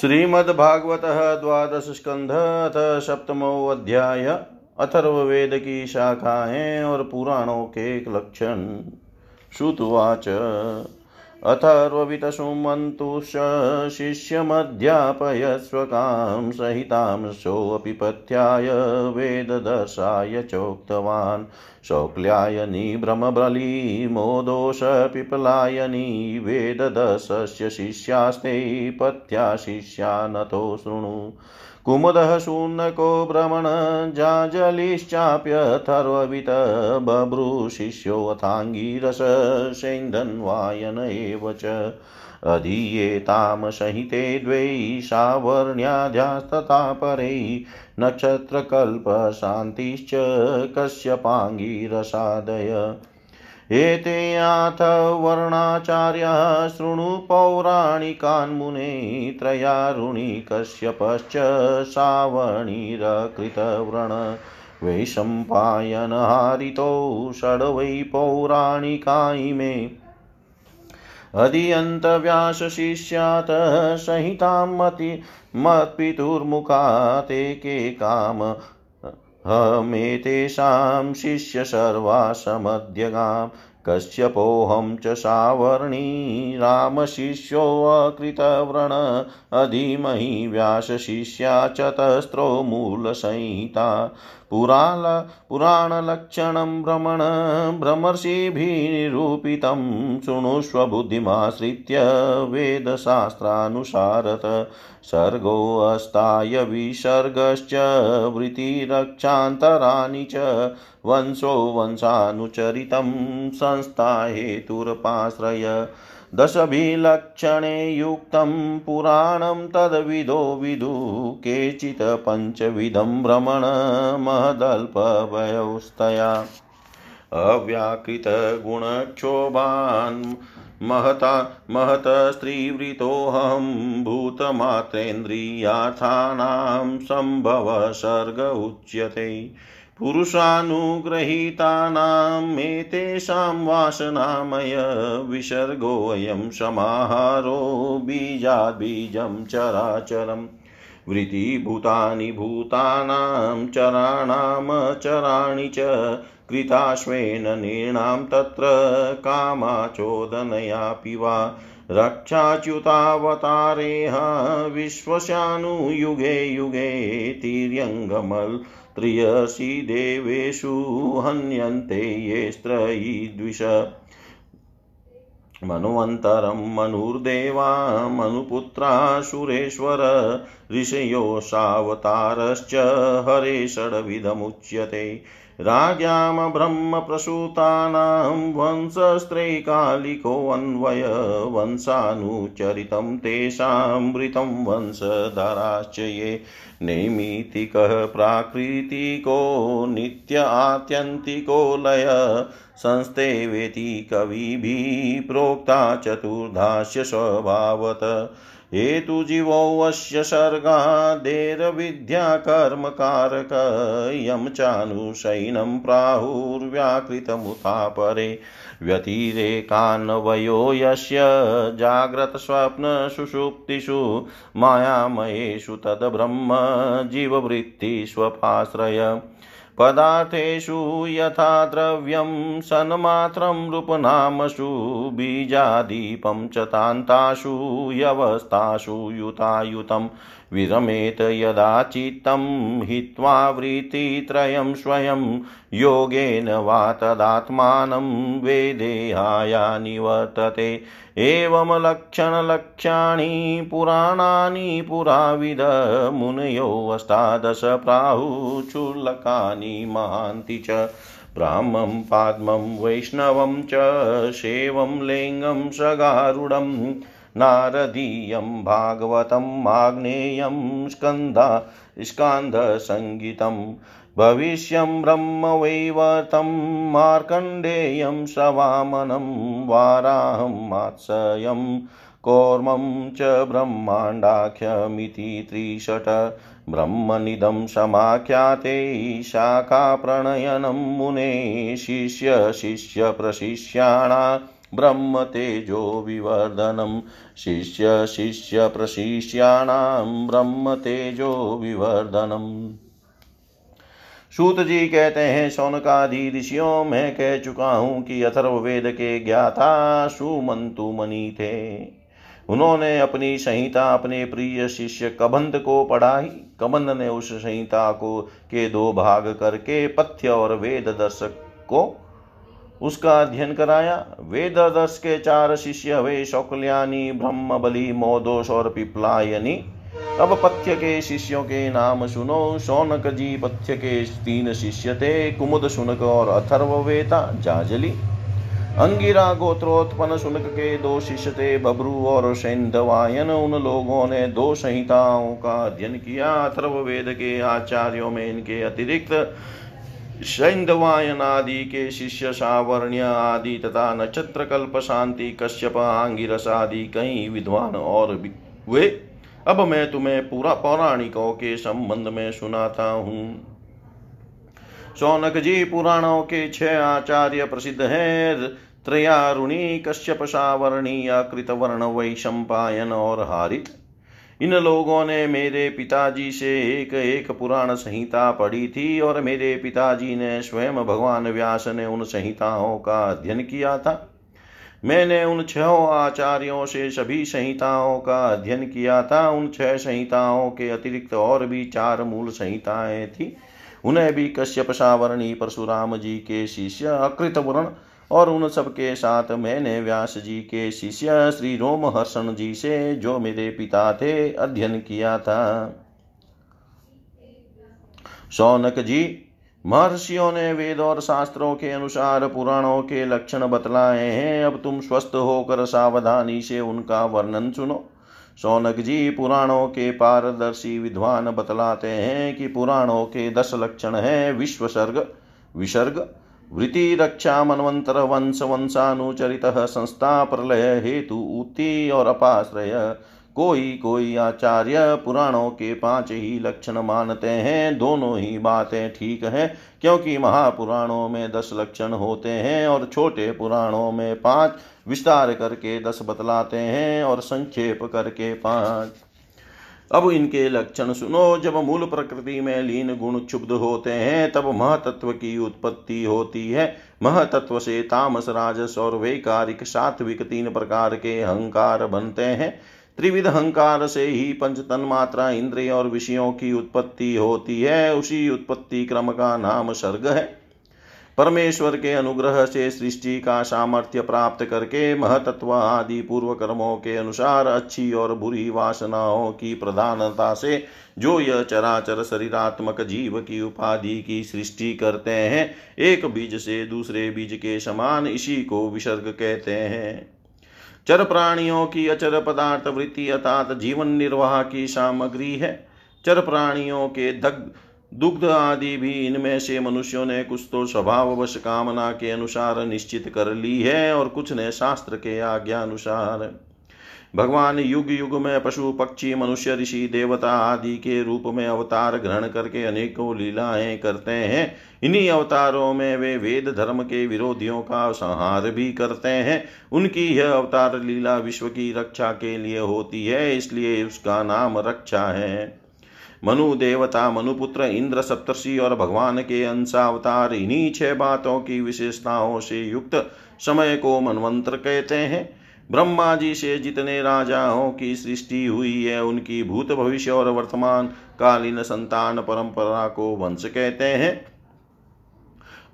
श्रीमद्भागवत द्वादश स्कंध अथ सप्तमोध्याय अथर्ववेद की शाखाएँ और पुराणों के लक्षण श्रुतवाच अथर्ववितसुमन्तुष शिष्यमध्यापयस्वकां सहितां सोऽपि पथ्याय वेददर्शाय चोक्तवान्। शौक्ल्यायनी भ्रमबलीमोदोषपिपलायनी वेददशस्य शिष्यास्ते पथ्या शिष्या नतो शृणु। कुमुदः शूनको भ्रमण जाजलिश्चाप्यथर्ववित बभ्रुशिष्योऽथाङ्गीरस सेन्दन्वायन एव च। अधीयेतां सहिते द्वै सावर्ण्याध्यास्तथा परै नक्षत्रकल्पशान्तिश्च कश्यपाङ्गीरसादय। एतेयाथ वर्णाचार्याः शृणु पौराणिकान्मुने त्रयारुणि कश्यपश्च सावणिरकृतव्रण। वैशम्पायनहारितौ षड् वै पौराणिका इमे अधियन्तव्यासशिष्यात् संहितां मति मत्पितुर्मुखात् एके काम हमेतेषां शिष्य सर्वासमध्यगां कश्यपोऽहं च सावर्णी रामशिष्योऽकृतव्रण अधीमहि व्यासशिष्या चतस्रो मूलसंहिता। पुराल पुराणलक्षणं भ्रमण भ्रमर्षिभिनिरूपितं शृणुष्व बुद्धिमाश्रित्य वेदशास्त्रानुसारत। सर्गोऽस्ताय विसर्गश्च वृत्तिरक्षान्तराणि च वंशो वंशानुचरितं संस्थाहेतुरपाश्रय। दशभिलक्षणे युक्तं पुराणं तद्विदो विदु, केचित् पञ्चविधं भ्रमणमहदल्पवयोस्तया अव्याकृतगुणक्षोभान् महता महतस्त्रीवृतोऽहं भूतमात्रेन्द्रियार्थानां सम्भव सर्ग उच्यते। पुरुषानुग्रहीतानाम् एतेषां वासनामय विसर्गोऽयं समाहारो बीजाद्बीजं चराचरम् वृत्तिभूतानि भूतानां चराणामचराणि च कृताश्वेन नृणां तत्र कामाचोदनयापि वा। रक्षाच्युतावतारेह विश्वस्यानुयुगे युगे तिर्यङ्गमल् त्रियसि देवेषु हन्यन्ते ये स्त्रयीद्विष। मनुवन्तरं मनुर्देवा मनुपुत्रा सुरेश्वर ऋषयोऽसावतारश्च हरे षड्विधमुच्यते राज्ञां ब्रह्मप्रसूतानां वंशस्त्रैकालिकोऽन्वय वंशानुचरितं तेषामृतं वंशधराश्च ये नैमितिकः प्राकृतिको नित्य आत्यन्तिको लय संस्ते वेति कविभिः प्रोक्ता चतुर्धास्य स्वभावत हेतुजीवोऽस्य सर्गादेरविद्याकर्मकारक यं चानुशयनं प्राहुर्व्याकृतमुथा परे व्यतिरेकान्वयो यस्य जाग्रतस्वप्नसुषुप्तिषु मायामयेषु तद्ब्रह्म जीववृत्तिष्वपाश्रय पदार्थेषु यथा द्रव्यं सन्मात्रं रूपनामसु बीजादीपं च तान्तासु व्यवस्थासु युतायुतं विरमेत यदा चित्तं हित्वा वृत्तित्रयं स्वयं योगेन वा तदात्मानं वेदेहाया निवर्तते। एवं लक्षणलक्ष्याणि पुराणानि पुराविद मुनयो अष्टादश प्राहुचुल्लकानि महान्ति च। ब्राह्मं, पाद्मं, वैष्णवं च, शैवं, लिङ्गं सगारुडम् नारदीयं भागवतम् आग्नेयं स्कन्दा स्कान्धसङ्गीतं भविष्यं ब्रह्मवैवर्तं मार्कण्डेयं सवामनं वाराहं मात्स्यं कौर्मं च ब्रह्माण्डाख्यमिति त्रिषट् ब्रह्मनिदं समाख्याते शाखाप्रणयनं मुने शिष्यशिष्यप्रशिष्याणा ब्रह्मतेजो विवर्धनं शिष्य शिष्य प्रशिष्याणां ब्रह्मतेजो विवर्धनम्। सूत जी कहते हैं, शौनकादि ऋषियों, में कह चुका हूँ कि अथर्ववेद के ज्ञाता सुमंतु मनी थे। उन्होंने अपनी संहिता, अपने प्रिय शिष्य कबंध को पढ़ाई। कबंध ने उस संहिता को के दो भाग करके पथ्य और वेद दर्शक को उसका अध्ययन कराया। वेद दर्श के चार शिष्य वे ब्रह्म बलि मोदोष और पिपलायनी। अब पथ्य के शिष्यों के नाम सुनो। शौनक जी पथ्य के तीन शिष्य थे, कुमुद सुनक और अथर्ववेता जाजली। अंगिरा गोत्रोत्पन्न सुनक के दो शिष्य थे, बब्रू और सैंधवायन उन लोगों ने दो संहिताओं का अध्ययन किया। अथर्ववेद के आचार्यों में इनके अतिरिक्त सैंधवायन आदि के शिष्य सावर्ण्य आदि तथा नक्षत्र कल्प शांति कश्यप, आंगिरस आदि कई विद्वान और वे अब मैं तुम्हें पूरा पौराणिकों के संबंध में सुनाता हूँ। शौनक जी, पुराणों के छह आचार्य प्रसिद्ध हैं। त्रयारुणी, कश्यप सावर्णी कृतवर्ण वैशंपायन और हारित। इन लोगों ने मेरे पिताजी से एक एक पुराण संहिता पढ़ी थी और मेरे पिताजी ने स्वयं भगवान व्यास ने उन संहिताओं का अध्ययन किया था। मैंने उन छह आचार्यों से सभी संहिताओं का अध्ययन किया था। उन छह संहिताओं के अतिरिक्त और भी चार मूल संहिताएँ थी। उन्हें भी कश्यप सावरणी परशुराम जी के शिष्य अकृत वर्ण और उन सब के साथ मैंने व्यास जी के शिष्य श्री रोमहर्षण जी से जो मेरे पिता थे, अध्ययन किया था। सौनक जी, महर्षियों ने वेद और शास्त्रों के अनुसार पुराणों के लक्षण बतलाए हैं। अब तुम स्वस्थ होकर सावधानी से उनका वर्णन सुनो। सौनक जी, पुराणों के पारदर्शी विद्वान बतलाते हैं कि पुराणों के दस लक्षण हैं, विश्वसर्ग, विसर्ग वृत्ति रक्षा मनवंतर वंश वंशानुचरित संस्था प्रलय हेतु उति और अपाश्रय। कोई कोई आचार्य पुराणों के पाँच ही लक्षण मानते हैं, दोनों ही बातें ठीक है, क्योंकि महापुराणों में दस लक्षण होते हैं और छोटे पुराणों में पाँच विस्तार करके दस बतलाते हैं और संक्षेप करके पाँच। अब इनके लक्षण सुनो, जब मूल प्रकृति में लीन गुण क्षुब्ध होते हैं, तब महतत्व की उत्पत्ति होती है। महतत्व से तामस, राजस और वैकारिक, सात्विक तीन प्रकार के अहंकार बनते हैं। त्रिविध अहंकार से ही पंच तन मात्रा इंद्रिय और विषयों की उत्पत्ति होती है। उसी उत्पत्ति क्रम का नाम सर्ग है। परमेश्वर के अनुग्रह से सृष्टि का सामर्थ्य प्राप्त करके महतत्व आदि पूर्व कर्मों के अनुसार अच्छी और बुरी वासनाओं की प्रधानता से जो यह चराचर शरीरात्मक जीव की उपाधि की सृष्टि करते हैं, एक बीज से दूसरे बीज के समान इसी को विसर्ग कहते हैं। चर प्राणियों की अचर पदार्थ वृत्ति अर्थात जीवन निर्वाह की सामग्री है। चर प्राणियों के दग्ध दुग्ध आदि भी इनमें से मनुष्यों ने कुछ तो स्वभाववश कामना के अनुसार निश्चित कर ली है और कुछ ने शास्त्र के आज्ञा अनुसार भगवान युग युग में पशु, पक्षी, मनुष्य, ऋषि, देवता आदि के रूप में अवतार ग्रहण करके अनेकों लीलाएँ करते हैं। इन्हीं अवतारों में वे वेद धर्म के विरोधियों का संहार भी करते हैं। उनकी यह अवतार लीला विश्व की रक्षा के लिए होती है, इसलिए उसका नाम रक्षा है। मनु देवता मनुपुत्र इंद्र सप्तर्षि और भगवान के अंशावतार इन्हीं छह बातों की विशेषताओं से युक्त समय को मनवंत्र कहते हैं। ब्रह्मा जी से जितने राजाओं की सृष्टि हुई है, उनकी भूत भविष्य और वर्तमान कालीन संतान परंपरा को वंश कहते हैं।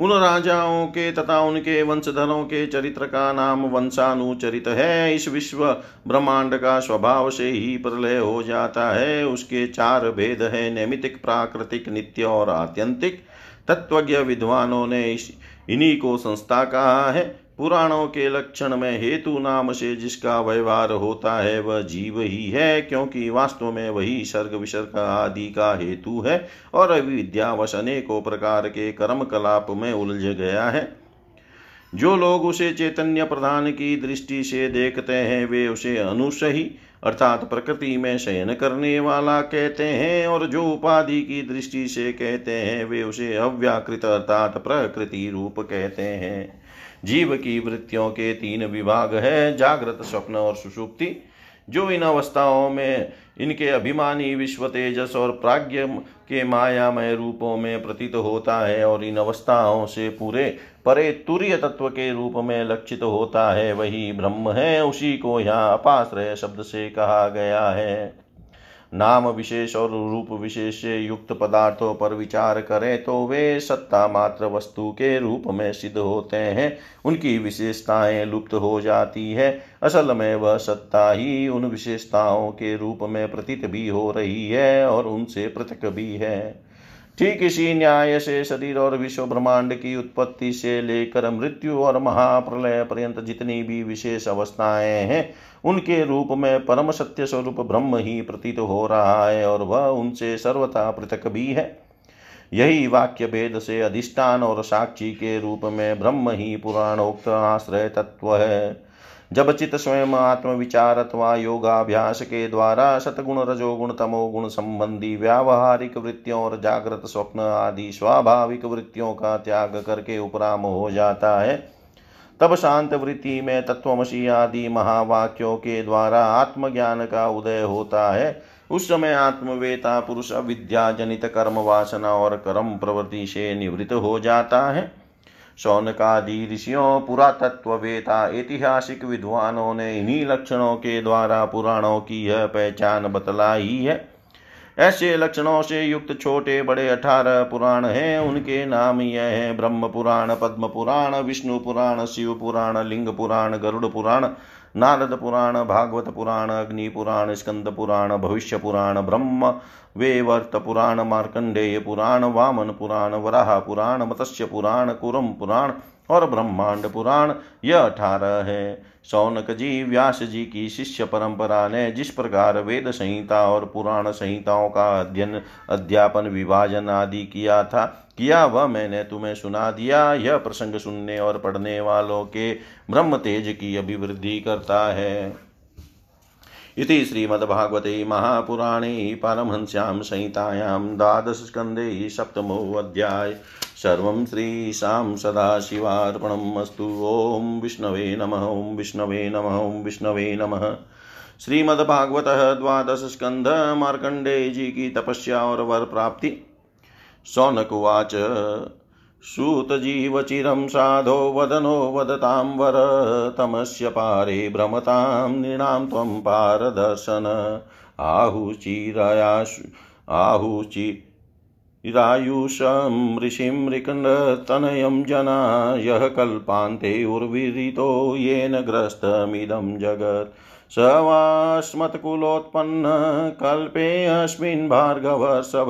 उन राजाओं के तथा उनके वंशधरों के चरित्र का नाम वंशानुचरित है। इस विश्व ब्रह्मांड का स्वभाव से ही प्रलय हो जाता है। उसके चार भेद है नैमितिक प्राकृतिक, नित्य और आत्यंतिक। तत्वज्ञ विद्वानों ने इन्हीं को संस्था कहा है। पुराणों के लक्षण में हेतु नाम से जिसका व्यवहार होता है, वह जीव ही है, क्योंकि वास्तव में वही सर्ग विसर्ग आदि का हेतु है और विद्यावश अनेकों प्रकार के कर्म कलाप में उलझ गया है। जो लोग उसे चैतन्य प्रधान की दृष्टि से देखते हैं, वे उसे अनुसही, अर्थात प्रकृति में शयन करने वाला कहते हैं और जो उपाधि की दृष्टि से कहते हैं, वे उसे अव्याकृत अर्थात प्रकृति रूप कहते हैं। जीव की वृत्तियों के तीन विभाग है, जागृत स्वप्न और सुषुप्ति। जो इन अवस्थाओं में, इनके अभिमानी विश्व तेजस और प्राज्ञ के मायामय रूपों में प्रतीत होता है और इन अवस्थाओं से पूरे परे तुर्य तत्व के रूप में लक्षित होता है, वही ब्रह्म है, उसी को यहाँ अपाश्रय शब्द से कहा गया है। नाम विशेष और रूप विशेष से युक्त पदार्थों पर विचार करें तो वे सत्ता मात्र वस्तु के रूप में सिद्ध होते हैं। उनकी विशेषताएँ लुप्त हो जाती है। असल में वह सत्ता ही उन विशेषताओं के रूप में प्रतीत भी हो रही है और उनसे पृथक भी है। ठीक इसी न्याय से शरीर और विश्व ब्रह्मांड की उत्पत्ति से लेकर मृत्यु और महाप्रलय पर्यंत जितनी भी विशेष अवस्थाएँ हैं, उनके रूप में परम सत्य स्वरूप ब्रह्म ही प्रतीत हो रहा है और वह उनसे सर्वथा पृथक भी है। यही वाक्य भेद से अधिष्ठान और साक्षी के रूप में ब्रह्म ही पुराणोक्त आश्रय तत्व है। जब चित स्वयं आत्म विचार अथवा योगाभ्यास के द्वारा सतगुण रजोगुण, तमोगुण संबंधी व्यावहारिक वृत्तियों और जागृत स्वप्न आदि स्वाभाविक वृत्तियों का त्याग करके उपराम हो जाता है। तब शांत वृत्ति में तत्वमसी आदि महावाक्यों के द्वारा आत्मज्ञान का उदय होता है। उस समय आत्मवेता, पुरुष, अविद्या, जनित कर्म वासना और कर्म प्रवृत्ति से निवृत्त हो जाता है। शौनकादि ऋषियों पुरातत्ववेता ऐतिहासिक विद्वानों ने इन्हीं लक्षणों के द्वारा पुराणों की यह पहचान बतलाई है। ऐसे लक्षणों से युक्त छोटे बड़े अठारह पुराण हैं। उनके नाम यह हैं ब्रह्म पुराण, पद्म पुराण, विष्णु पुराण, शिव पुराण, लिंग पुराण, गरुड़ पुराण नारद पुराण भागवत पुराण अग्नि पुराण स्कंद पुराण भविष्य पुराण ब्रह्म वेवर्त पुराण मार्कंडेय पुराण वामन पुराण वराह पुराण मत्स्य पुराण कुरम पुराण और ब्रह्मांड पुराण यह अठारह है। सौनक जी, व्यास जी की शिष्य परंपरा ने जिस प्रकार वेद संहिता और पुराण संहिताओं का अध्ययन, अध्यापन, विभाजन आदि किया था, किया वह मैंने तुम्हें सुना दिया। यह प्रसंग सुनने और पढ़ने वालों के ब्रह्म तेज की अभिवृद्धि करता है। इति श्रीमद्भागवते महापुराणे पारमहंस्यां संहितायां द्वादशस्कन्धे सप्तमोऽध्याय सर्वं श्रीशां सदाशिवार्पणम् अस्तु। ॐ विष्णवे नमः, ॐ विष्णवे नमः, ॐ विष्णवे नमः। श्रीमद्भागवत द्वादश जी की तपस्या और वर प्राप्ति। सौनक उवाच, सूतजीवचिरं साधो वदनो वदतां वर, तमस्य पारे भ्रमतां नृणां त्वं पारदर्शन। आहुचिरयाशु, आहुचि रायुषं ऋषिं मृकण्डतनयं जना यः कल्पान्ते उर्विरितो येन ग्रस्तमिदं जगत्। स वास्मत्कुलोत्पन्न कल्पेऽस्मिन् भार्गवसभ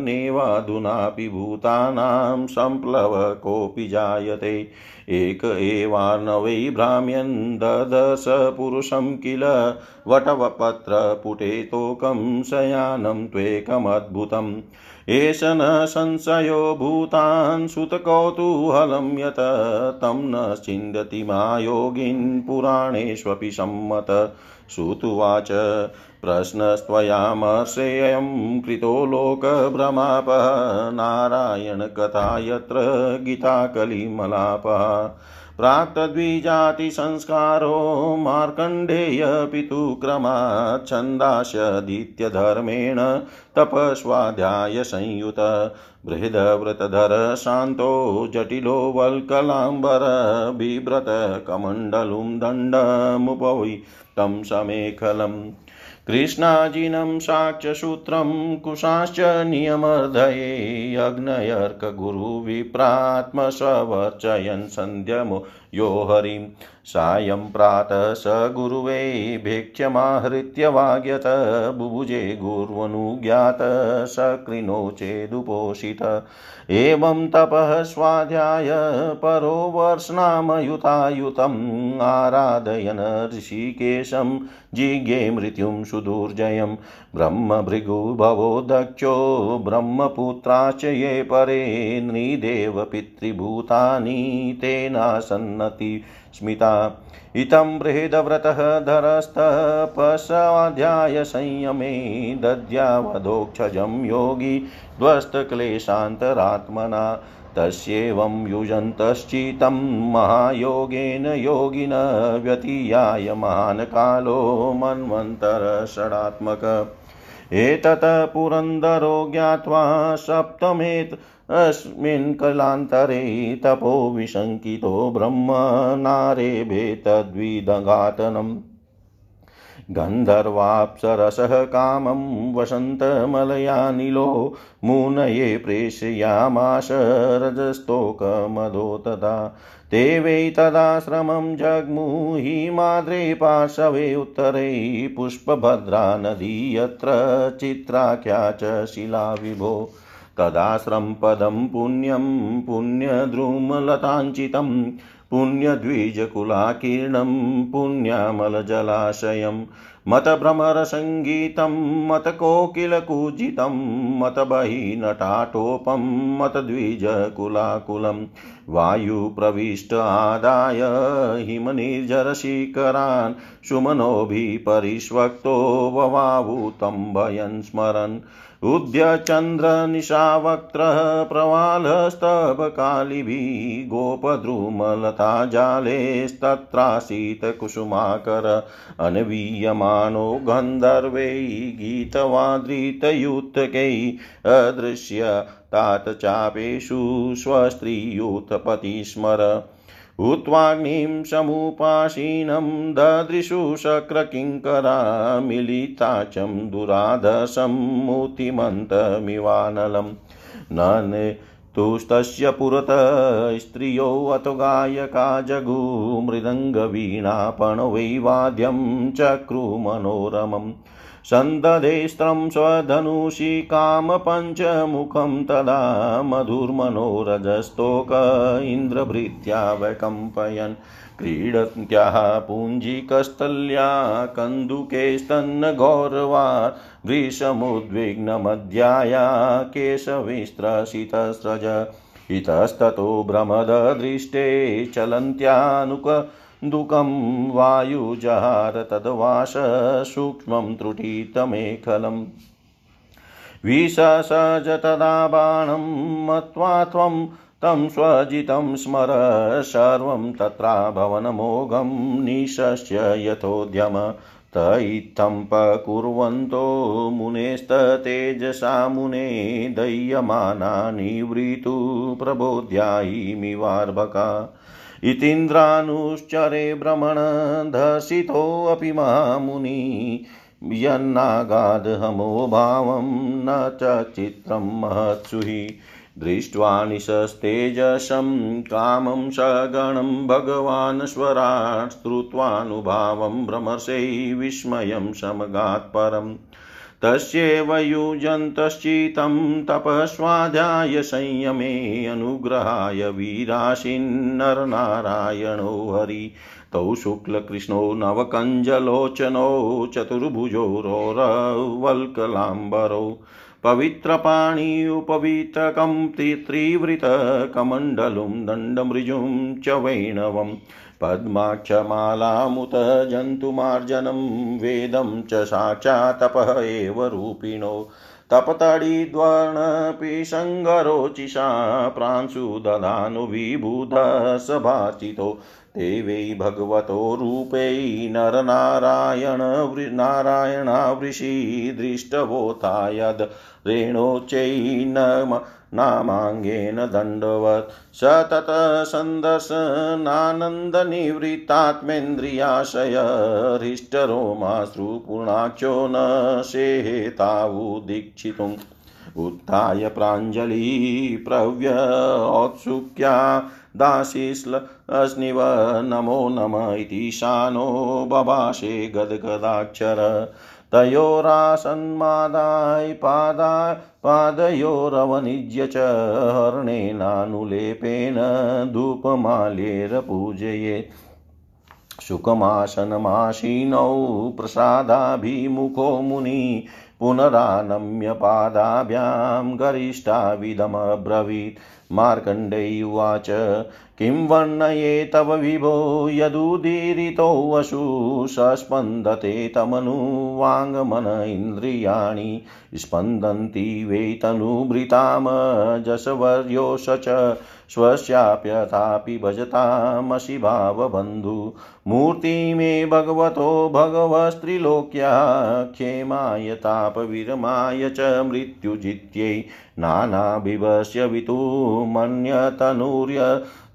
नेवाधुनापि भूतानां सम्प्लव कोऽपि जायते। एक एवार्णवै भ्राम्यन् ददश पुरुषं किल वटवपत्रपुटे तोकं शयानं त्वेकमद्भुतम्। एष न संशयो भूतान् सुतकौतूहलं यत तं न छिन्दति मायोगिन् पुराणेष्वपि सम्मत। श्रुतुवाच प्रश्नस्त्वयामर्षेऽयं कृतो लोकभ्रमापः। नारायणकथा यत्र गीताकलिमलापः। प्राक्तद्विजातिसंस्कारो मार्कण्डेयपितुक्रमात् छन्दास्यदित्यधर्मेण तपस्वाध्यायसंयुत बृहदव्रतधर शान्तो जटिलो वल्कलाम्बर बिभ्रतकमण्डलुं दण्डमुपवितं समेखलम् कृष्णाजिनं साक्ष्यसूत्रं कुशाश्च नियमर्धये अग्नयर्कगुरुविप्रात्मसवर्चयन् सन्ध्यमो यो हरिं। सायं प्रातः स गुरुवे भेक्ष्यमाहृत्य वाग्यत। बुभुजे गुर्वनुज्ञात सकृणो चेदुपोषित। एवं तपः स्वाध्याय परो वर्षनामयुतायुतम् आराधयन् ऋषिकेशं जिज्ञे मृत्युं सुदुर्जयं ब्रह्मभृगुभवो दक्षो। ब्रह्मपुत्राश्च ये परे। नृदेव पितृभूतानि तेनासन्नति स्मिता इतं बृहदव्रतः धरस्तपस्वाध्याय संयमे दद्यावधोक्षजं योगी ध्वस्तक्लेशान्तरात्मना। तस्येवं युजन्तश्चितं महायोगेन योगिन व्यतीयाय महान् कालो मन्वन्तरषडात्मक। एतत् पुरन्दरो ज्ञात्वा सप्तमेत् अस्मिन् कलान्तरे तपो विशङ्कितो ब्रह्म नारेभे तद्विदघातनम् गन्धर्वाप्सरसः कामं वसन्तमलयानिलो मुनये प्रेषयामाश रजस्तोकमदो तदा ते वै तदाश्रमं जग्मुहि माद्रे पार्श्वे उत्तरे पुष्पभद्रा नदी यत्र चित्राख्या च शिला विभो तदाश्रमपदं पुण्यं पुण्यद्रुमलताञ्चितं पुण्यद्विजकुलाकीर्णं पुण्यामलजलाशयं मतभ्रमरसङ्गीतं मतकोकिलकूजितं मतबहिनटाटोपं मतद्विजकुलाकुलं वायुप्रविष्ट आदाय हिमनिर्झरशिखरान् सुमनोभिः परिष्वक्तो ववावूतं भयन् स्मरन् उद्यचन्द्रनिशावक्त्रः प्रवालस्तबकालिभिः गोपद्रुमलता जालेस्तत्रासीतकुसुमाकर अन्वीयमानो गन्धर्वैः गीतवादृतयुतकैः अदृश्य तात चापेषु स्वस्त्रीयुतपति स्मर हुत्वाग्निं समुपासीनं ददृशु शक्रकिङ्करा मिलिताचं दुराधसं मूर्तिमन्तमिवानलं न तुस्तस्य पुरतः स्त्रियोऽथ गायका जगुमृदङ्गवीणापणवैवाद्यं चक्रुमनोरमम्। सन्दधेस्त्रं स्वधनुषि कामपञ्चमुखं तदा मधुर्मनोरजस्तोक इन्द्रभृत्या वैकम्पयन् क्रीडन्त्याः पुञ्जिकस्थल्या कन्दुकेस्तन्न गौरवा वृषमुद्विग्नमध्याया केशविस्त्रसितस्रज। इतस्ततो भ्रमददृष्टे चलन्त्यानुक दुःखं वायुजहार तद्वाश सूक्ष्मं त्रुटितमेखलम् विससज तदा बाणं मत्वा त्वं तं स्वजितं स्मर सर्वं तत्रा भवनमोघं निशस्य यथोद्यम। त इत्थं पकुर्वन्तो मुनेस्ततेजसा मुने दह्यमाना निवृतु प्रबोध्यायिमिवार्भका। इतीन्द्रानुश्चरे भ्रमणधसितोऽपि महामुनि यन्नागादहमो भावं न च चित्रं महत्सु हि दृष्ट्वा निशस्तेजसं कामं सगणं भगवान् स्वराट् श्रुत्वानुभावं भ्रमर्षै विस्मयं समगात्परम् तस्यैव युजन्तश्चितं तपस्वाध्याय संयमे अनुग्रहाय वीराशिन्नरनारायणो हरि। तौ शुक्लकृष्णो नवकञ्जलोचनौ चतुर्भुजो रोरवल्कलाम्बरौ पवित्रपाणि उपवीतकं त्रिवृतकमण्डलुं दण्डमृजुं च वैणवम्। पद्माक्षमालामुत जन्तुमार्जनं वेदं च साक्षात्तपः एव रूपिणो। तपतडिद्वर्णपिशङ्गरोचिषा प्रांशुदधानुविबुधसभाचितो ते वै भगवतो रूपै नरनारायण नारायणावृषि दृष्टवोता यद् रेणोच्चैनम नामाङ्गेन दण्डवत्। स ततः सन्दर्शनानन्दनिवृत्तात्मेन्द्रियाशय हृष्टरोमाश्रुपूर्णाक्षो न शेहेतावुदीक्षितुम् उत्थाय प्राञ्जलिप्रव्य औत्सुक्या दासीस्निव नमो नम इति शानो बभाषे गदगदाक्षर। तयोरासन्मादाय पादा पादयोरवनिज्य च हर्णेनानुलेपेन धूपमाल्येरपूजयेत् सुखमासनमासीनौ प्रसादाभिमुखो मुनि पुनरानम्य पादाभ्यां गरिष्ठाविदमब्रवीत्। मार्कण्डेय उवाच किं वर्णये तव विभो यदुदीरितोऽशु सस्पन्दते तमनुवाङ्मन इन्द्रियाणि स्पन्दन्ति वै तनुभृतामजसवर्योष च स्वस्याप्यथापि भजतामसि भावबन्धु मूर्ति मे भगवतो भगवस्त्रिलोक्या क्षेमाय तापविरमाय च मृत्युजित्यै नानाभिवस्य वितुमन्यतनुर्य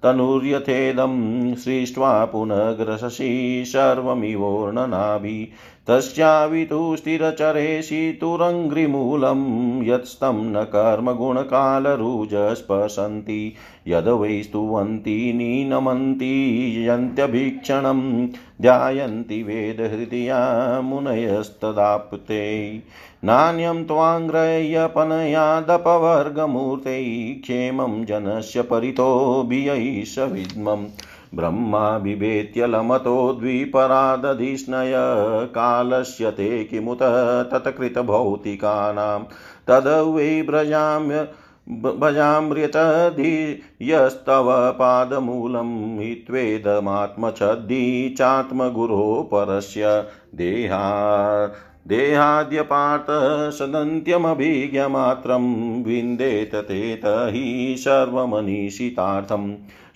तनुर्यथेदं सृष्ट्वा पुनग्रससि सर्वमिवोर्णनाभि। तस्यावितु स्थिरचरेषि तुरङ्घ्रिमूलं यत्स्तं न कर्मगुणकालरुजस्पशन्ति यद वै स्तुवन्ति, नीनमन्ति, यन्त्यभीक्षणं ध्यायन्ति वेदहृदया मुनयस्तदाप्ते। नान्यं त्वाङ्ग्रय्यपनयादपवर्गमूर्तै, क्षेमं जनस्य परितो भियैष विद्मम्। ब्रह्मा लमतो द्विपरादधिष्णय कालस्य ते किमुत तत्कृतभौतिकानां तद वै व्रजाम्य भजामृतधियस्तव पादमूलं हित्वेदमात्मच्छद्दी चात्मगुरो परस्य देहा देहाद्यपात विन्देत ते हि सर्वमनीषितार्थम्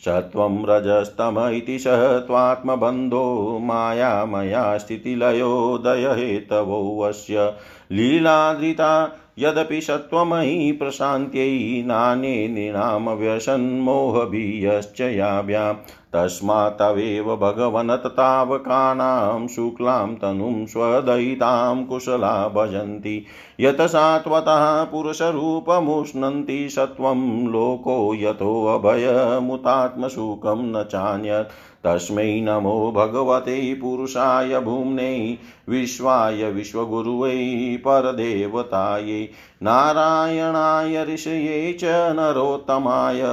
सत्वं रजस्तम इति स त्वात्मबन्धो मायामया स्थितिलयोदयहेतवोऽस्य लीलाधृता यदपि सत्त्वमयि प्रशान्त्यै नान्ये नृणां व्यसन्मोहभीयश्च याभ्यां तस्मात् तवेव भगवनततावकानां शुक्लां तनुं स्वदयितां कुशला भजन्ति यतसा त्वतः पुरुषरूपमुष्णन्ति सत्त्वं लोको यतोऽभयमुतात्मसुखं न चान्यत्। तस्मै नमो भगवते पुरुषाय भूम्ने विश्वाय विश्वगुरुवै परदेवतायै। नारायणाय ऋषये च नरोत्तमाय,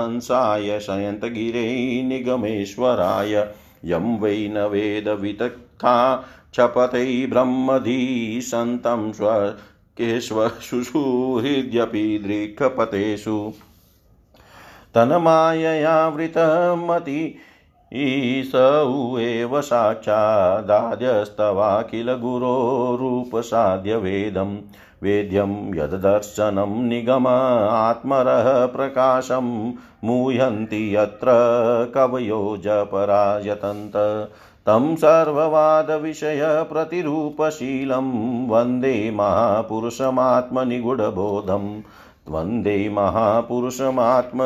हंसाय शयन्तगिरै निगमेश्वराय। यं वै न वेदवितक्था क्षपतै ब्रह्मधी सन्तं स्वकेष्वशुषु हृद्यपि दृक्पतेषु तन्माययावृतमति ईसौ एव साक्षादाद्यस्तवा किल गुरोरूपसाध्यवेदं वेद्यं यद्दर्शनं निगम आत्मरः प्रकाशं। मुह्यन्ति यत्र कवयो जपरायतन्त तं सर्ववादविषयप्रतिरूपशीलं वंदे महापुरुषमात्मनिगूढबोधं वंदे महापुरुषमात्म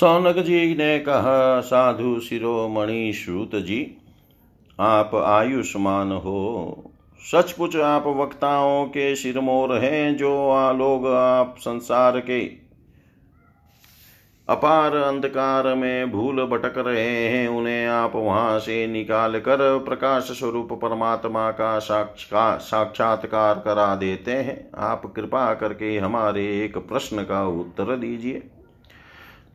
सौनक जी ने कहा, साधु शिरोमणि श्रुत जी, आप आयुष्मान हो। सचमुच आप वक्ताओं के सिरमोर हैं, जो आ लोग आप संसार के अपार अंधकार में भूल भटक रहे हैं, उन्हें आप वहाँ से निकाल कर प्रकाश स्वरूप परमात्मा का साक्षात्कार करा देते हैं। आप कृपा करके हमारे एक प्रश्न का उत्तर दीजिए।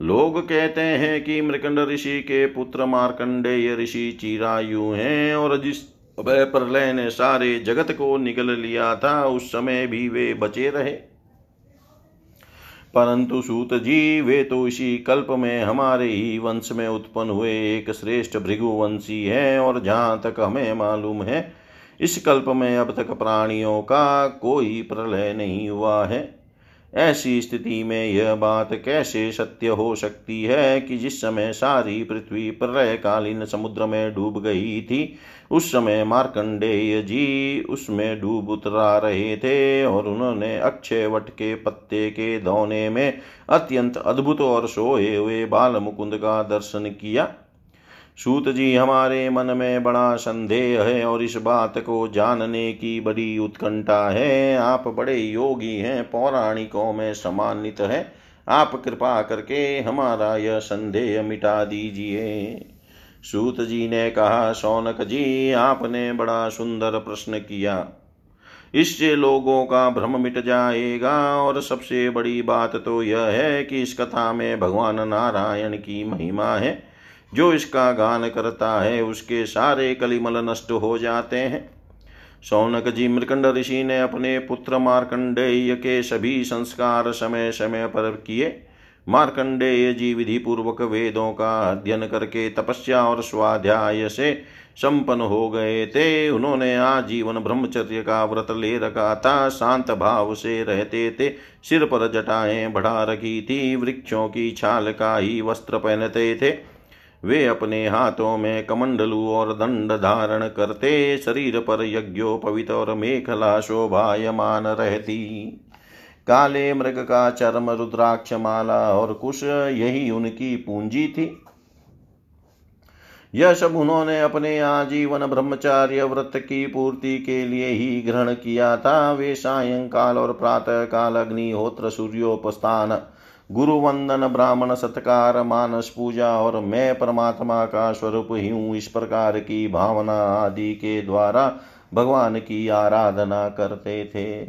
लोग कहते हैं कि मृकंड ऋषि के पुत्र मार्कंडेय ऋषि चिरायु हैं और जिस वह प्रलय ने सारे जगत को निकल लिया था, उस समय भी वे बचे रहे। परंतु सूत जी, वे तो इसी कल्प में हमारे ही वंश में उत्पन्न हुए एक श्रेष्ठ भृगुवंशी हैं और जहाँ तक हमें मालूम है, इस कल्प में अब तक प्राणियों का कोई प्रलय नहीं हुआ है। ऐसी स्थिति में यह बात कैसे सत्य हो सकती है कि जिस समय सारी पृथ्वी प्रलयकालीन समुद्र में डूब गई थी, उस समय मार्कंडेय जी उसमें डूब उतरा रहे थे और उन्होंने अक्षय वट के पत्ते के दौने में अत्यंत अद्भुत और सोए हुए बाल मुकुंद का दर्शन किया। सूत जी हमारे मन में बड़ा संदेह है और इस बात को जानने की बड़ी उत्कंठा है। आप बड़े योगी हैं, पौराणिकों में सम्मानित है। आप कृपा करके हमारा यह संदेह मिटा दीजिए। सूत जी ने कहा, सौनक जी, आपने बड़ा सुंदर प्रश्न किया। इससे लोगों का भ्रम मिट जाएगा और सबसे बड़ी बात तो यह है कि इस कथा में भगवान नारायण की महिमा है। जो इसका गान करता है, उसके सारे कलिमल नष्ट हो जाते हैं। सौनक जी मृकंड ऋषि ने अपने पुत्र मार्कंडेय के सभी संस्कार समय समय पर किए। मार्कंडेय जी विधि पूर्वक वेदों का अध्ययन करके तपस्या और स्वाध्याय से संपन्न हो गए थे। उन्होंने आजीवन ब्रह्मचर्य का व्रत ले रखा था, शांत भाव से रहते थे। सिर पर जटाएँ बढ़ा रखी थी, वृक्षों की छाल का ही वस्त्र पहनते थे। वे अपने हाथों में कमंडलू और दंड धारण करते शरीर पर यज्ञोपवित और मेखला शोभायमान रहती। काले मृग का चर्म रुद्राक्ष माला और कुश यही उनकी पूंजी थी। यह सब उन्होंने अपने आजीवन ब्रह्मचार्य व्रत की पूर्ति के लिए ही ग्रहण किया था। वे सायंकाल और प्रातः काल अग्निहोत्र सूर्योपस्थान गुरु वंदन ब्राह्मण, सत्कार, मानस पूजा और मैं परमात्मा का स्वरूप ही हूँ इस प्रकार की भावना आदि के द्वारा भगवान की आराधना करते थे।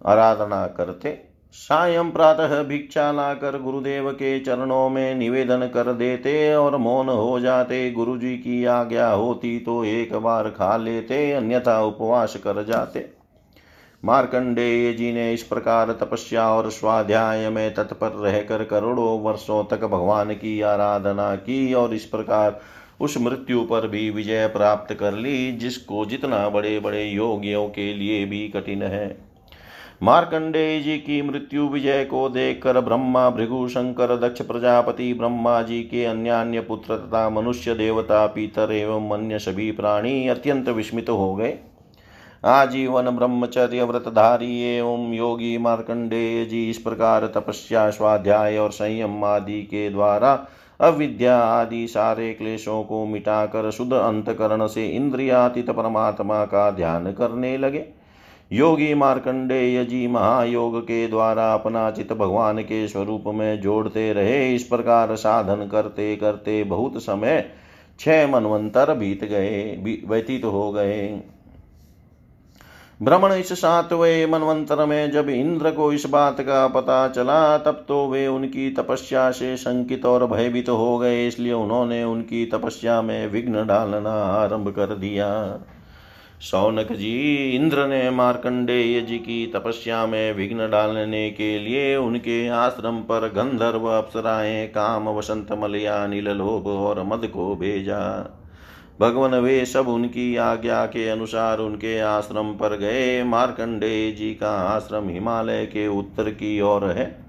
आराधना करते, सायं प्रातः भिक्षा लाकर गुरुदेव के चरणों में निवेदन कर देते और मौन हो जाते। गुरु जी की आज्ञा होती तो एक बार खा लेते, अन्यथा उपवास कर जाते। मार्कंडेय जी ने इस प्रकार तपस्या और स्वाध्याय में तत्पर रहकर करोड़ों वर्षों तक भगवान की आराधना की और इस प्रकार उस मृत्यु पर भी विजय प्राप्त कर ली, जिसको जितना बड़े बड़े योगियों के लिए भी कठिन है। मार्कंडेय जी की मृत्यु विजय को देखकर ब्रह्मा, भृगु, शंकर, दक्ष प्रजापति, ब्रह्मा जी के अन्य अन्य पुत्र तथा मनुष्य देवता, पीतर एवं अन्य सभी प्राणी अत्यंत विस्मित हो गए। आजीवन ब्रह्मचर्य व्रतधारी एवं योगी मार्कंडेय जी इस प्रकार तपस्या, स्वाध्याय और संयम आदि के द्वारा अविद्या आदि सारे क्लेशों को मिटाकर शुद्ध अंतकरण से इंद्रियातीत परमात्मा का ध्यान करने लगे। योगी मार्कंडेय जी महायोग के द्वारा अपना चित भगवान के स्वरूप में जोड़ते रहे। इस प्रकार साधन करते करते बहुत समय छह मनवंतर बीत गए व्यतीत हो गए। भ्रमण इस सातवें मनवंतर में जब इंद्र को इस बात का पता चला, तब तो वे उनकी तपस्या से शंकित और भयभीत हो गए, इसलिए उन्होंने उनकी तपस्या में विघ्न डालना आरंभ कर दिया। सौनक जी, इंद्र ने मार्कंडेय जी की तपस्या में विघ्न डालने के लिए उनके आश्रम पर गंधर्व अप्सराएँ, काम, वसंत, मलया नील लोभ और मद को भेजा। भगवान वे सब उनकी आज्ञा के अनुसार उनके आश्रम पर गए। मार्कंडे जी का आश्रम हिमालय के उत्तर की ओर है।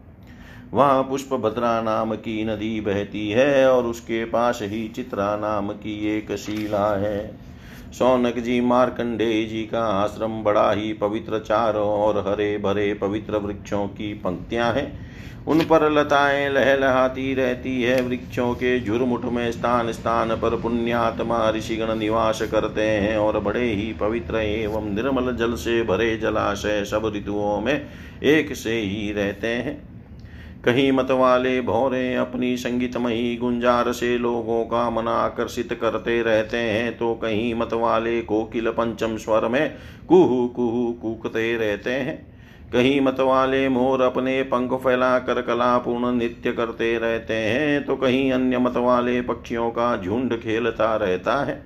वहाँ पुष्प भद्रा नाम की नदी बहती है और उसके पास ही चित्रा नाम की एक शिला है। सौनक जी मार्कंडेय जी का आश्रम बड़ा ही पवित्र चारों और हरे भरे पवित्र वृक्षों की पंक्तियाँ हैं। उन पर लताएँ लहलहाती रहती है, वृक्षों के झुरमुठ में स्थान स्थान पर पुण्यात्मा ऋषिगण निवास करते हैं और बड़े ही पवित्र एवं निर्मल जल से भरे जलाशय सब ऋतुओं में एक से ही रहते हैं। कहीं मत वाले भौरे अपनी संगीतमयी गुंजार से लोगों का मन आकर्षित करते रहते हैं तो कहीं मत वाले कोकिल पंचम स्वर में कुहू कुहू कूकते रहते हैं। कहीं मत वाले मोर अपने पंख फैलाकर कलापूर्ण नृत्य करते रहते हैं तो कहीं अन्य मत वाले पक्षियों का झुंड खेलता रहता है।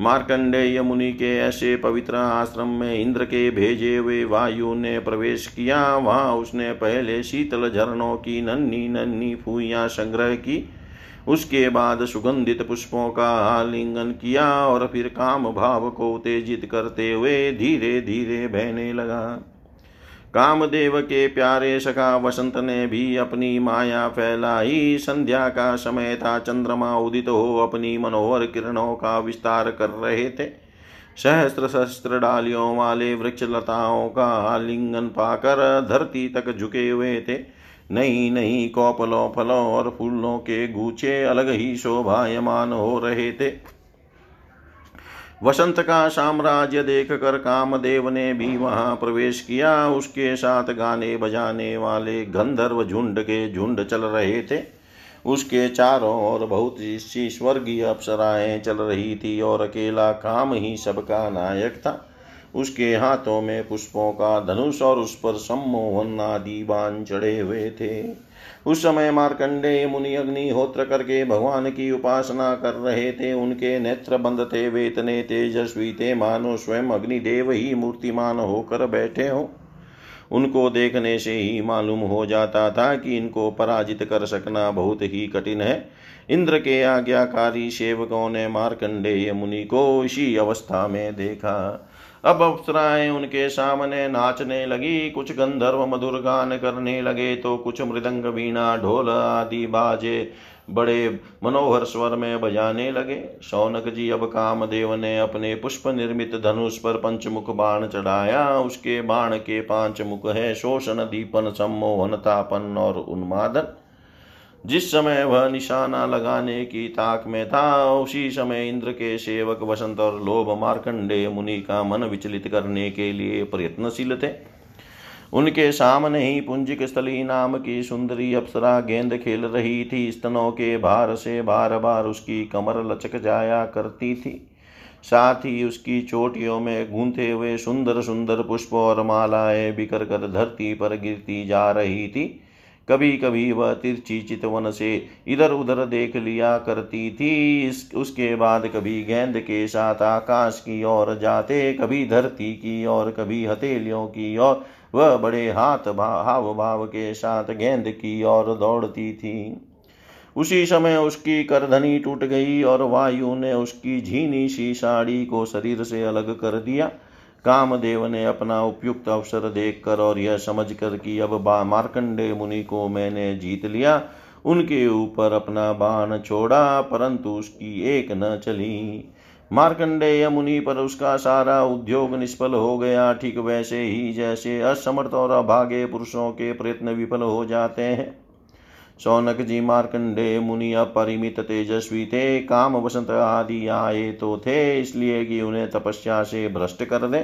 मार्कंडेय मुनि के ऐसे पवित्र आश्रम में इंद्र के भेजे हुए वायु ने प्रवेश किया। वहाँ उसने पहले शीतल झरनों की नन्ही नन्ही फूइयाँ संग्रह की। उसके बाद सुगंधित पुष्पों का आलिंगन किया और फिर काम भाव को उत्तेजित करते हुए धीरे धीरे बहने लगा। कामदेव के प्यारे सखा वसंत ने भी अपनी माया फैलाई। संध्या का समय था, चंद्रमा उदित हो अपनी मनोहर किरणों का विस्तार कर रहे थे। सहस्त्र सहस्त्र डालियों वाले वृक्ष लताओं का आलिंगन पाकर धरती तक झुके हुए थे। नई नई कौपलों, फलों और फूलों के गूछे अलग ही शोभायमान हो रहे थे। वसंत का साम्राज्य देख कर कामदेव ने भी वहाँ प्रवेश किया। उसके साथ गाने बजाने वाले गंधर्व झुंड के झुंड चल रहे थे। उसके चारों ओर बहुत सी स्वर्गीय अप्सराएँ चल रही थी और अकेला काम ही सबका नायक था। उसके हाथों में पुष्पों का धनुष और उस पर सम्मोहन आदि बाण चढ़े हुए थे। उस समय मार्कंडे मुनि अग्निहोत्र करके भगवान की उपासना कर रहे थे। उनके नेत्र बंद थे। वेतने तेजस्वी थे, मानो स्वयं अग्निदेव ही मूर्तिमान होकर बैठे हो। उनको देखने से ही मालूम हो जाता था कि इनको पराजित कर सकना बहुत ही कठिन है। इंद्र के आज्ञाकारी सेवकों ने मार्कंडेय मुनि को इसी अवस्था में देखा। अब अप्सराएँ उनके सामने नाचने लगी। कुछ गंधर्व मधुर गान करने लगे तो कुछ मृदंग वीणा ढोल आदि बाजे बड़े मनोहर स्वर में बजाने लगे। शौनक जी अब कामदेव ने अपने पुष्प निर्मित धनुष पर पंचमुख बाण चढ़ाया। उसके बाण के पाँच मुख है, शोषण, दीपन, सम्मोहन, तापन और उन्मादन। जिस समय वह निशाना लगाने की ताक में था, उसी समय इंद्र के सेवक वसंत और लोभ मार्कंडे मुनि का मन विचलित करने के लिए प्रयत्नशील थे। उनके सामने ही पुंजिक स्थली नाम की सुंदरी अप्सरा गेंद खेल रही थी। स्तनों के भार से बार बार उसकी कमर लचक जाया करती थी। साथ ही उसकी चोटियों में गूंथे हुए सुंदर सुंदर पुष्प और मालाएँ बिखर कर धरती पर गिरती जा रही थी। कभी कभी वह तिरछी चितवन से इधर उधर देख लिया करती थी। उसके बाद कभी गेंद के साथ आकाश की ओर जाते, कभी धरती की ओर, कभी हथेलियों की ओर। वह बड़े हाथ हाव भाव के साथ गेंद की ओर दौड़ती थी। उसी समय उसकी करधनी टूट गई और वायु ने उसकी झीनी सी साड़ी को शरीर से अलग कर दिया। कामदेव ने अपना उपयुक्त अवसर देखकर और यह समझकर कि अब मार्कंडे मुनि को मैंने जीत लिया, उनके ऊपर अपना बाण छोड़ा, परंतु उसकी एक न चली। मार्कंडेय मुनि पर उसका सारा उद्योग निष्फल हो गया। ठीक वैसे ही जैसे असमर्थ और अभागे पुरुषों के प्रयत्न विफल हो जाते हैं। सौनक जी मार्कंडे मुनि अपरिमित तेजस्वी थे, काम वसंत आदि आए तो थे, इसलिए कि उन्हें तपस्या से भ्रष्ट कर दे।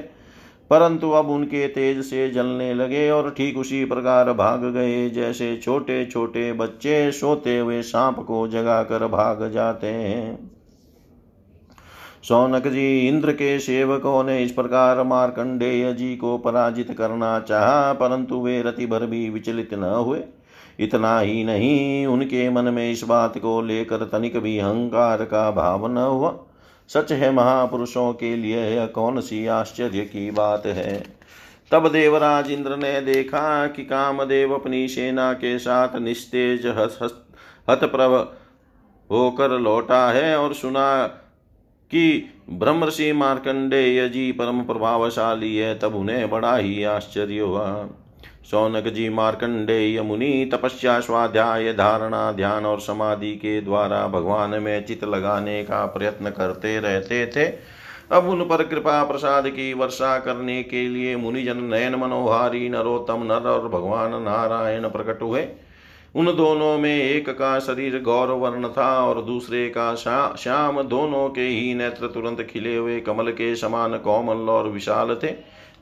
परंतु अब उनके तेज से जलने लगे और ठीक उसी प्रकार भाग गए, जैसे छोटे छोटे बच्चे सोते हुए सांप को जगा कर भाग जाते हैं। सौनक जी, इंद्र के सेवकों ने इस प्रकार मार्कंडेय जी को पराजित करना चाहा, परंतु वे रति भर भी विचलित न हुए। इतना ही नहीं उनके मन में इस बात को लेकर तनिक भी अहंकार का भाव न हुआ। सच है, महापुरुषों के लिए यह कौन सी आश्चर्य की बात है? तब देवराज इंद्र ने देखा कि कामदेव अपनी सेना के साथ निस्तेज हतप्रभ होकर लौटा है और सुना कि ब्रह्मषि मार्कंडेय जी परम प्रभावशाली है, तब उन्हें बड़ा ही आश्चर्य हुआ। सौनक जी मार्कंडेय मुनि तपस्या स्वाध्याय धारणा, ध्यान और समाधि के द्वारा भगवान में चित लगाने का प्रयत्न करते रहते थे। अब उन पर कृपा प्रसाद की वर्षा करने के लिए मुनिजन नयन मनोहारी नरोत्तम नर और भगवान नारायण प्रकट हुए। उन दोनों में एक का शरीर गौर वर्ण था और दूसरे का श्याम दोनों के ही नेत्र तुरंत खिले हुए कमल के समान कोमल और विशाल थे।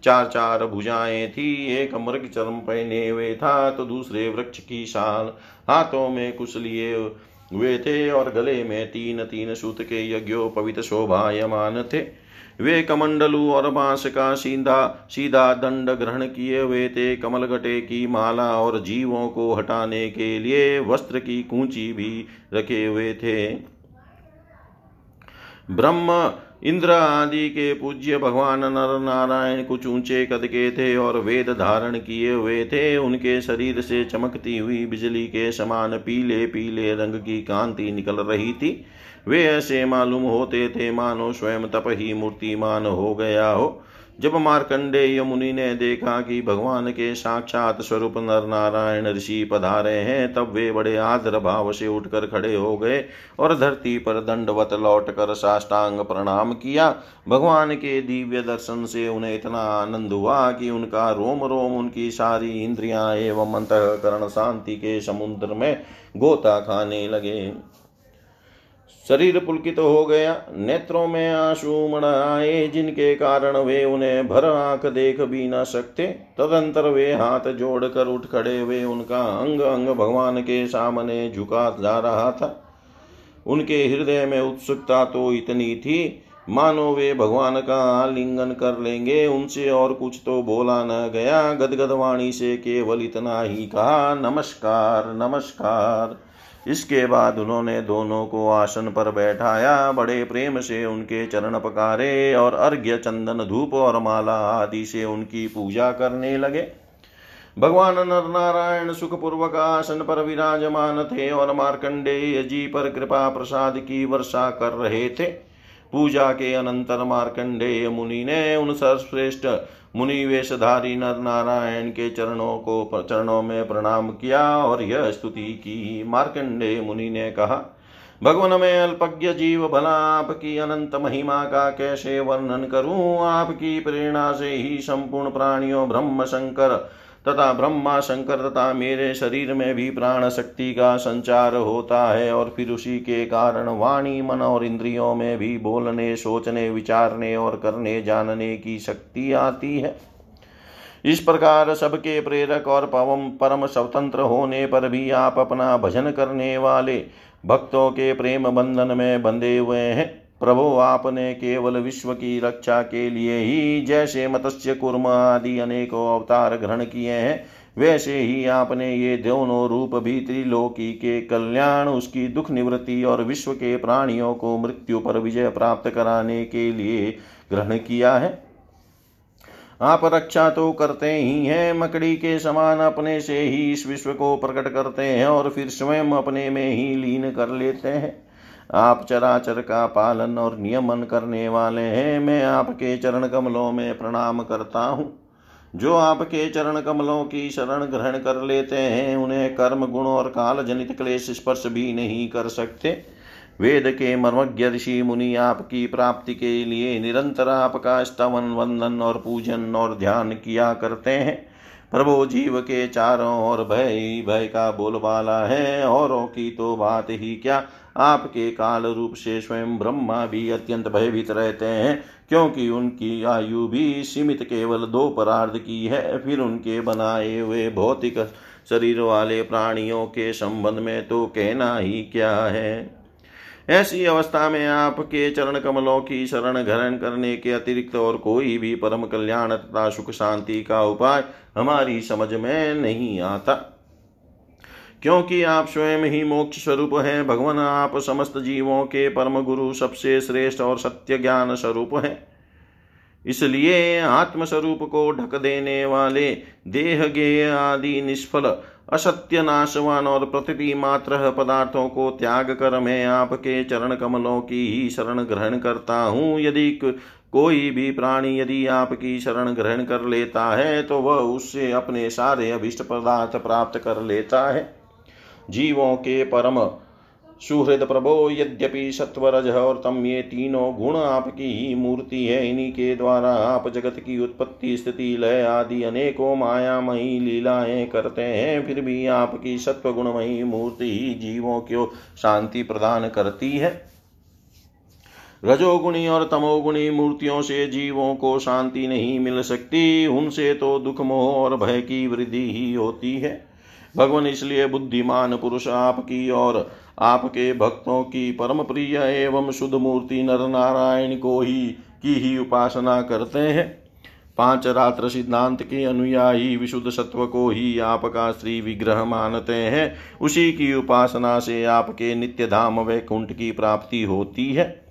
चार चार भुजाएँ थी, एक मृग चरम पहने हुए था तो दूसरे वृक्ष की शाल हाथों में कुछ लिए हुए थे, और गले में तीन तीन सूत के यज्ञोपवित शोभायमान थे। वे कमंडलू और बाँस का सीधा सीधा दंड ग्रहण किए हुए थे। कमल गटे की माला और जीवों को हटाने के लिए वस्त्र की कूची भी रखे हुए थे। ब्रह्म इंद्र आदि के पूज्य भगवान नर नारायण कुछ ऊँचे कद के थे और वेद धारण किए हुए थे। उनके शरीर से चमकती हुई बिजली के समान पीले पीले रंग की कांति निकल रही थी। वे ऐसे मालूम होते थे मानो स्वयं तप ही मूर्तिमान हो गया हो। जब मार्कंडेय मुनि ने देखा कि भगवान के साक्षात स्वरूप नर नारायण ऋषि पधारे हैं, तब वे बड़े आदर भाव से उठकर खड़े हो गए और धरती पर दंडवत लौट कर साष्टांग प्रणाम किया। भगवान के दिव्य दर्शन से उन्हें इतना आनंद हुआ कि उनका रोम रोम उनकी सारी इंद्रियाँ एवं अंतकरण शांति के समुद्र में गोता खाने लगे। शरीर पुलकित हो गया। नेत्रों में आँसू मण आए, जिनके कारण वे उन्हें भर आँख देख भी न सकते। तदंतर वे हाथ जोड़कर उठ खड़े वे उनका अंग अंग भगवान के सामने झुका जा रहा था। उनके हृदय में उत्सुकता तो इतनी थी। मानो वे भगवान का आलिंगन कर लेंगे, उनसे और कुछ तो बोला न गया। गदगद वाणी से केवल इतना ही कहा, नमस्कार नमस्कार। इसके बाद उन्होंने दोनों को आसन पर बैठाया, बड़े प्रेम से उनके चरण पकारे और अर्घ्य चंदन धूप और माला आदि से उनकी पूजा करने लगे। भगवान नर नारायण सुखपूर्वक आसन पर विराजमान थे और मार्कंडेय जी पर कृपा प्रसाद की वर्षा कर रहे थे। पूजा के अनंतर मार्कंडेय मुनि ने उन सर्वश्रेष्ठ मुनि वेशधारी नर नारायण के चरणों को चरणों में प्रणाम किया और यह स्तुति की। मार्कंडेय मुनि ने कहा, भगवान, में अल्पज्ञ जीव भला आपकी अनंत महिमा का कैसे वर्णन करूँ? आपकी प्रेरणा से ही संपूर्ण प्राणियों ब्रह्म शंकर तथा ब्रह्मा शंकर तथा मेरे शरीर में भी प्राण शक्ति का संचार होता है और फिर उसी के कारण वाणी, मन और इंद्रियों में भी बोलने, सोचने, विचारने और करने, जानने की शक्ति आती है। इस प्रकार सबके प्रेरक और पवम परम स्वतंत्र होने पर भी आप अपना भजन करने वाले भक्तों के प्रेम बंधन में बंधे हुए हैं। प्रभु, आपने केवल विश्व की रक्षा के लिए ही जैसे मत्स्य, कुर्म आदि अनेकों अवतार ग्रहण किए हैं, वैसे ही आपने ये दोनों रूप भी त्रिलोकी के कल्याण, उसकी दुख निवृत्ति और विश्व के प्राणियों को मृत्यु पर विजय प्राप्त कराने के लिए ग्रहण किया है। आप रक्षा तो करते ही हैं, मकड़ी के समान अपने से ही इस विश्व को प्रकट करते हैं और फिर स्वयं अपने में ही लीन कर लेते हैं। आप चराचर का पालन और नियमन करने वाले हैं। मैं आपके चरण कमलों में प्रणाम करता हूँ। जो आपके चरण कमलों की शरण ग्रहण कर लेते हैं, उन्हें कर्म गुण और काल जनित क्लेश स्पर्श भी नहीं कर सकते। वेद के मर्मज्ञ ऋषि मुनि आपकी प्राप्ति के लिए निरंतर आपका स्तवन, वंदन और पूजन और ध्यान किया करते हैं। प्रभो जीव के चारों ओर भय भय का बोलबाला है। औरों की तो बात ही क्या? आपके काल रूप से स्वयं ब्रह्मा भी अत्यंत भयभीत रहते हैं, क्योंकि उनकी आयु भी सीमित केवल दो परार्ध की है, फिर उनके बनाए हुए भौतिक शरीर वाले प्राणियों के संबंध में तो कहना ही क्या है? ऐसी अवस्था में आपके चरण कमलों की शरण ग्रहण करने के अतिरिक्त और कोई भी परम कल्याण तथा सुख शांति का उपाय हमारी समझ में नहीं आता। क्योंकि आप स्वयं ही मोक्ष स्वरूप हैं, भगवान आप समस्त जीवों के परम गुरु सबसे श्रेष्ठ और सत्य ज्ञान स्वरूप हैं। इसलिए आत्म स्वरूप को ढक देने वाले देह गेय आदि निष्फल, असत्य, नाशवान और प्रति मात्र पदार्थों को त्याग कर मैं आपके चरण कमलों की ही शरण ग्रहण करता हूँ। यदि कोई भी प्राणी यदि आपकी शरण ग्रहण कर लेता है तो वह उससे अपने सारे अभिष्ट पदार्थ प्राप्त कर लेता है। जीवों के परम। सुहृद प्रभो, यद्यपि सत्वरज और तम ये तीनों गुण आपकी ही मूर्ति है, इन्हीं के द्वारा आप जगत की उत्पत्ति, स्थिति, लय आदि अनेकों मायामयी लीलाएँ करते हैं, फिर भी आपकी सत्व गुणमयी मूर्ति ही जीवों को शांति प्रदान करती है। रजोगुणी और तमोगुणी मूर्तियों से जीवों को शांति नहीं मिल सकती, उनसे तो दुख, मोह और भय की वृद्धि ही होती है। भगवान इसलिए बुद्धिमान पुरुष आपकी और आपके भक्तों की परम प्रिय एवं शुद्ध मूर्ति नर नारायण को ही की ही उपासना करते हैं। पाँच रात्र सिद्धांत के अनुयायी विशुद्ध सत्व को ही आपका श्री विग्रह मानते हैं। उसी की उपासना से आपके नित्य धाम वैकुंठ की प्राप्ति होती है।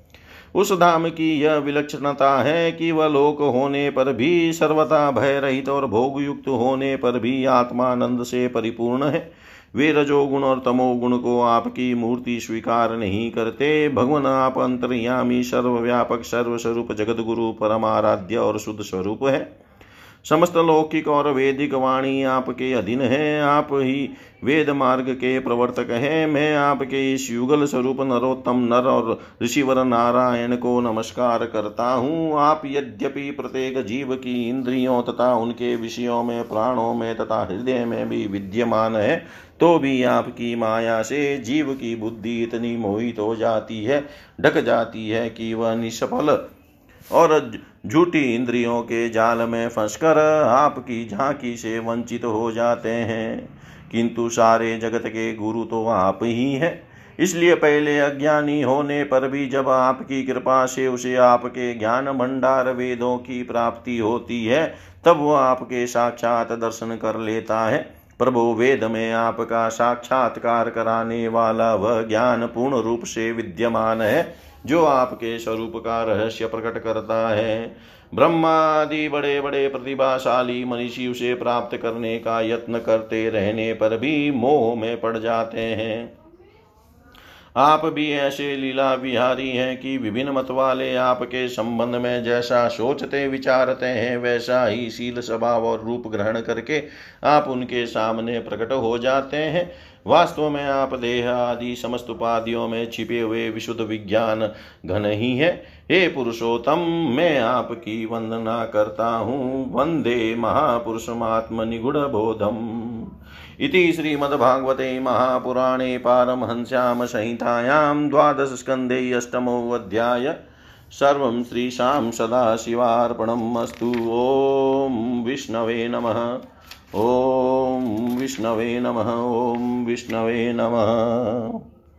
उस धाम की यह विलक्षणता है कि वह लोक होने पर भी सर्वथा भय रहित और भोग युक्त होने पर भी आत्मानंद से परिपूर्ण है। वे रजोगुण और तमोगुण को आपकी मूर्ति स्वीकार नहीं करते। भगवान, आप अंतर्यामी, सर्वव्यापक, सर्वस्वरूप जगत गुरु परमाराध्य और शुद्ध स्वरूप है। समस्त लौकिक और वैदिक वाणी आपके अधीन है। आप ही वेद मार्ग के प्रवर्तक है। मैं आपके इस युगल स्वरूप नरोत्तम नर और ऋषिवर नारायण को नमस्कार करता हूँ। आप यद्यपि प्रत्येक जीव की इंद्रियों तथा उनके विषयों में, प्राणों में तथा हृदय में भी विद्यमान है तो भी आपकी माया से जीव की बुद्धि इतनी मोहित हो जाती है, ढक जाती है कि वह निष्फल और झूठी इंद्रियों के जाल में फंसकर आपकी झांकी से वंचित हो जाते हैं। किंतु सारे जगत के गुरु तो आप ही हैं। इसलिए पहले अज्ञानी होने पर भी जब आपकी कृपा से उसे आपके ज्ञान भंडार वेदों की प्राप्ति होती है, तब वह आपके साक्षात दर्शन कर लेता है। प्रभु वेद में आपका साक्षात्कार कराने वाला वह ज्ञान पूर्ण रूप से विद्यमान है। जो आपके स्वरूप का रहस्य प्रकट करता है। ब्रह्मा आदि बड़े बड़े प्रतिभाशाली मनीषी उसे प्राप्त करने का यत्न करते रहने पर भी मोह में पड़ जाते हैं। आप भी ऐसे लीला विहारी हैं कि विभिन्न मत वाले आपके संबंध में जैसा सोचते, विचारते हैं, वैसा ही शील स्वभाव और रूप ग्रहण करके आप उनके सामने प्रकट हो जाते हैं। वास्तव में आप देह आदि समस्त उपाधियों में छिपे हुए विशुद्ध विज्ञान घन ही है। हे पुरुषोत्तम, मैं आपकी वंदना करता हूँ। वंदे महापुरुषमात्म निगुण बोधम। इति श्रीमद्भागवते महापुराणे पारमहंस्यां संहितायां द्वादशस्कन्धे अष्टमोऽध्याय। सर्वं श्रीशां सदाशिवार्पणम् अस्तु। ॐ विष्णवे नमः। ॐ विष्णवे नमः। ॐ विष्णवे नमः।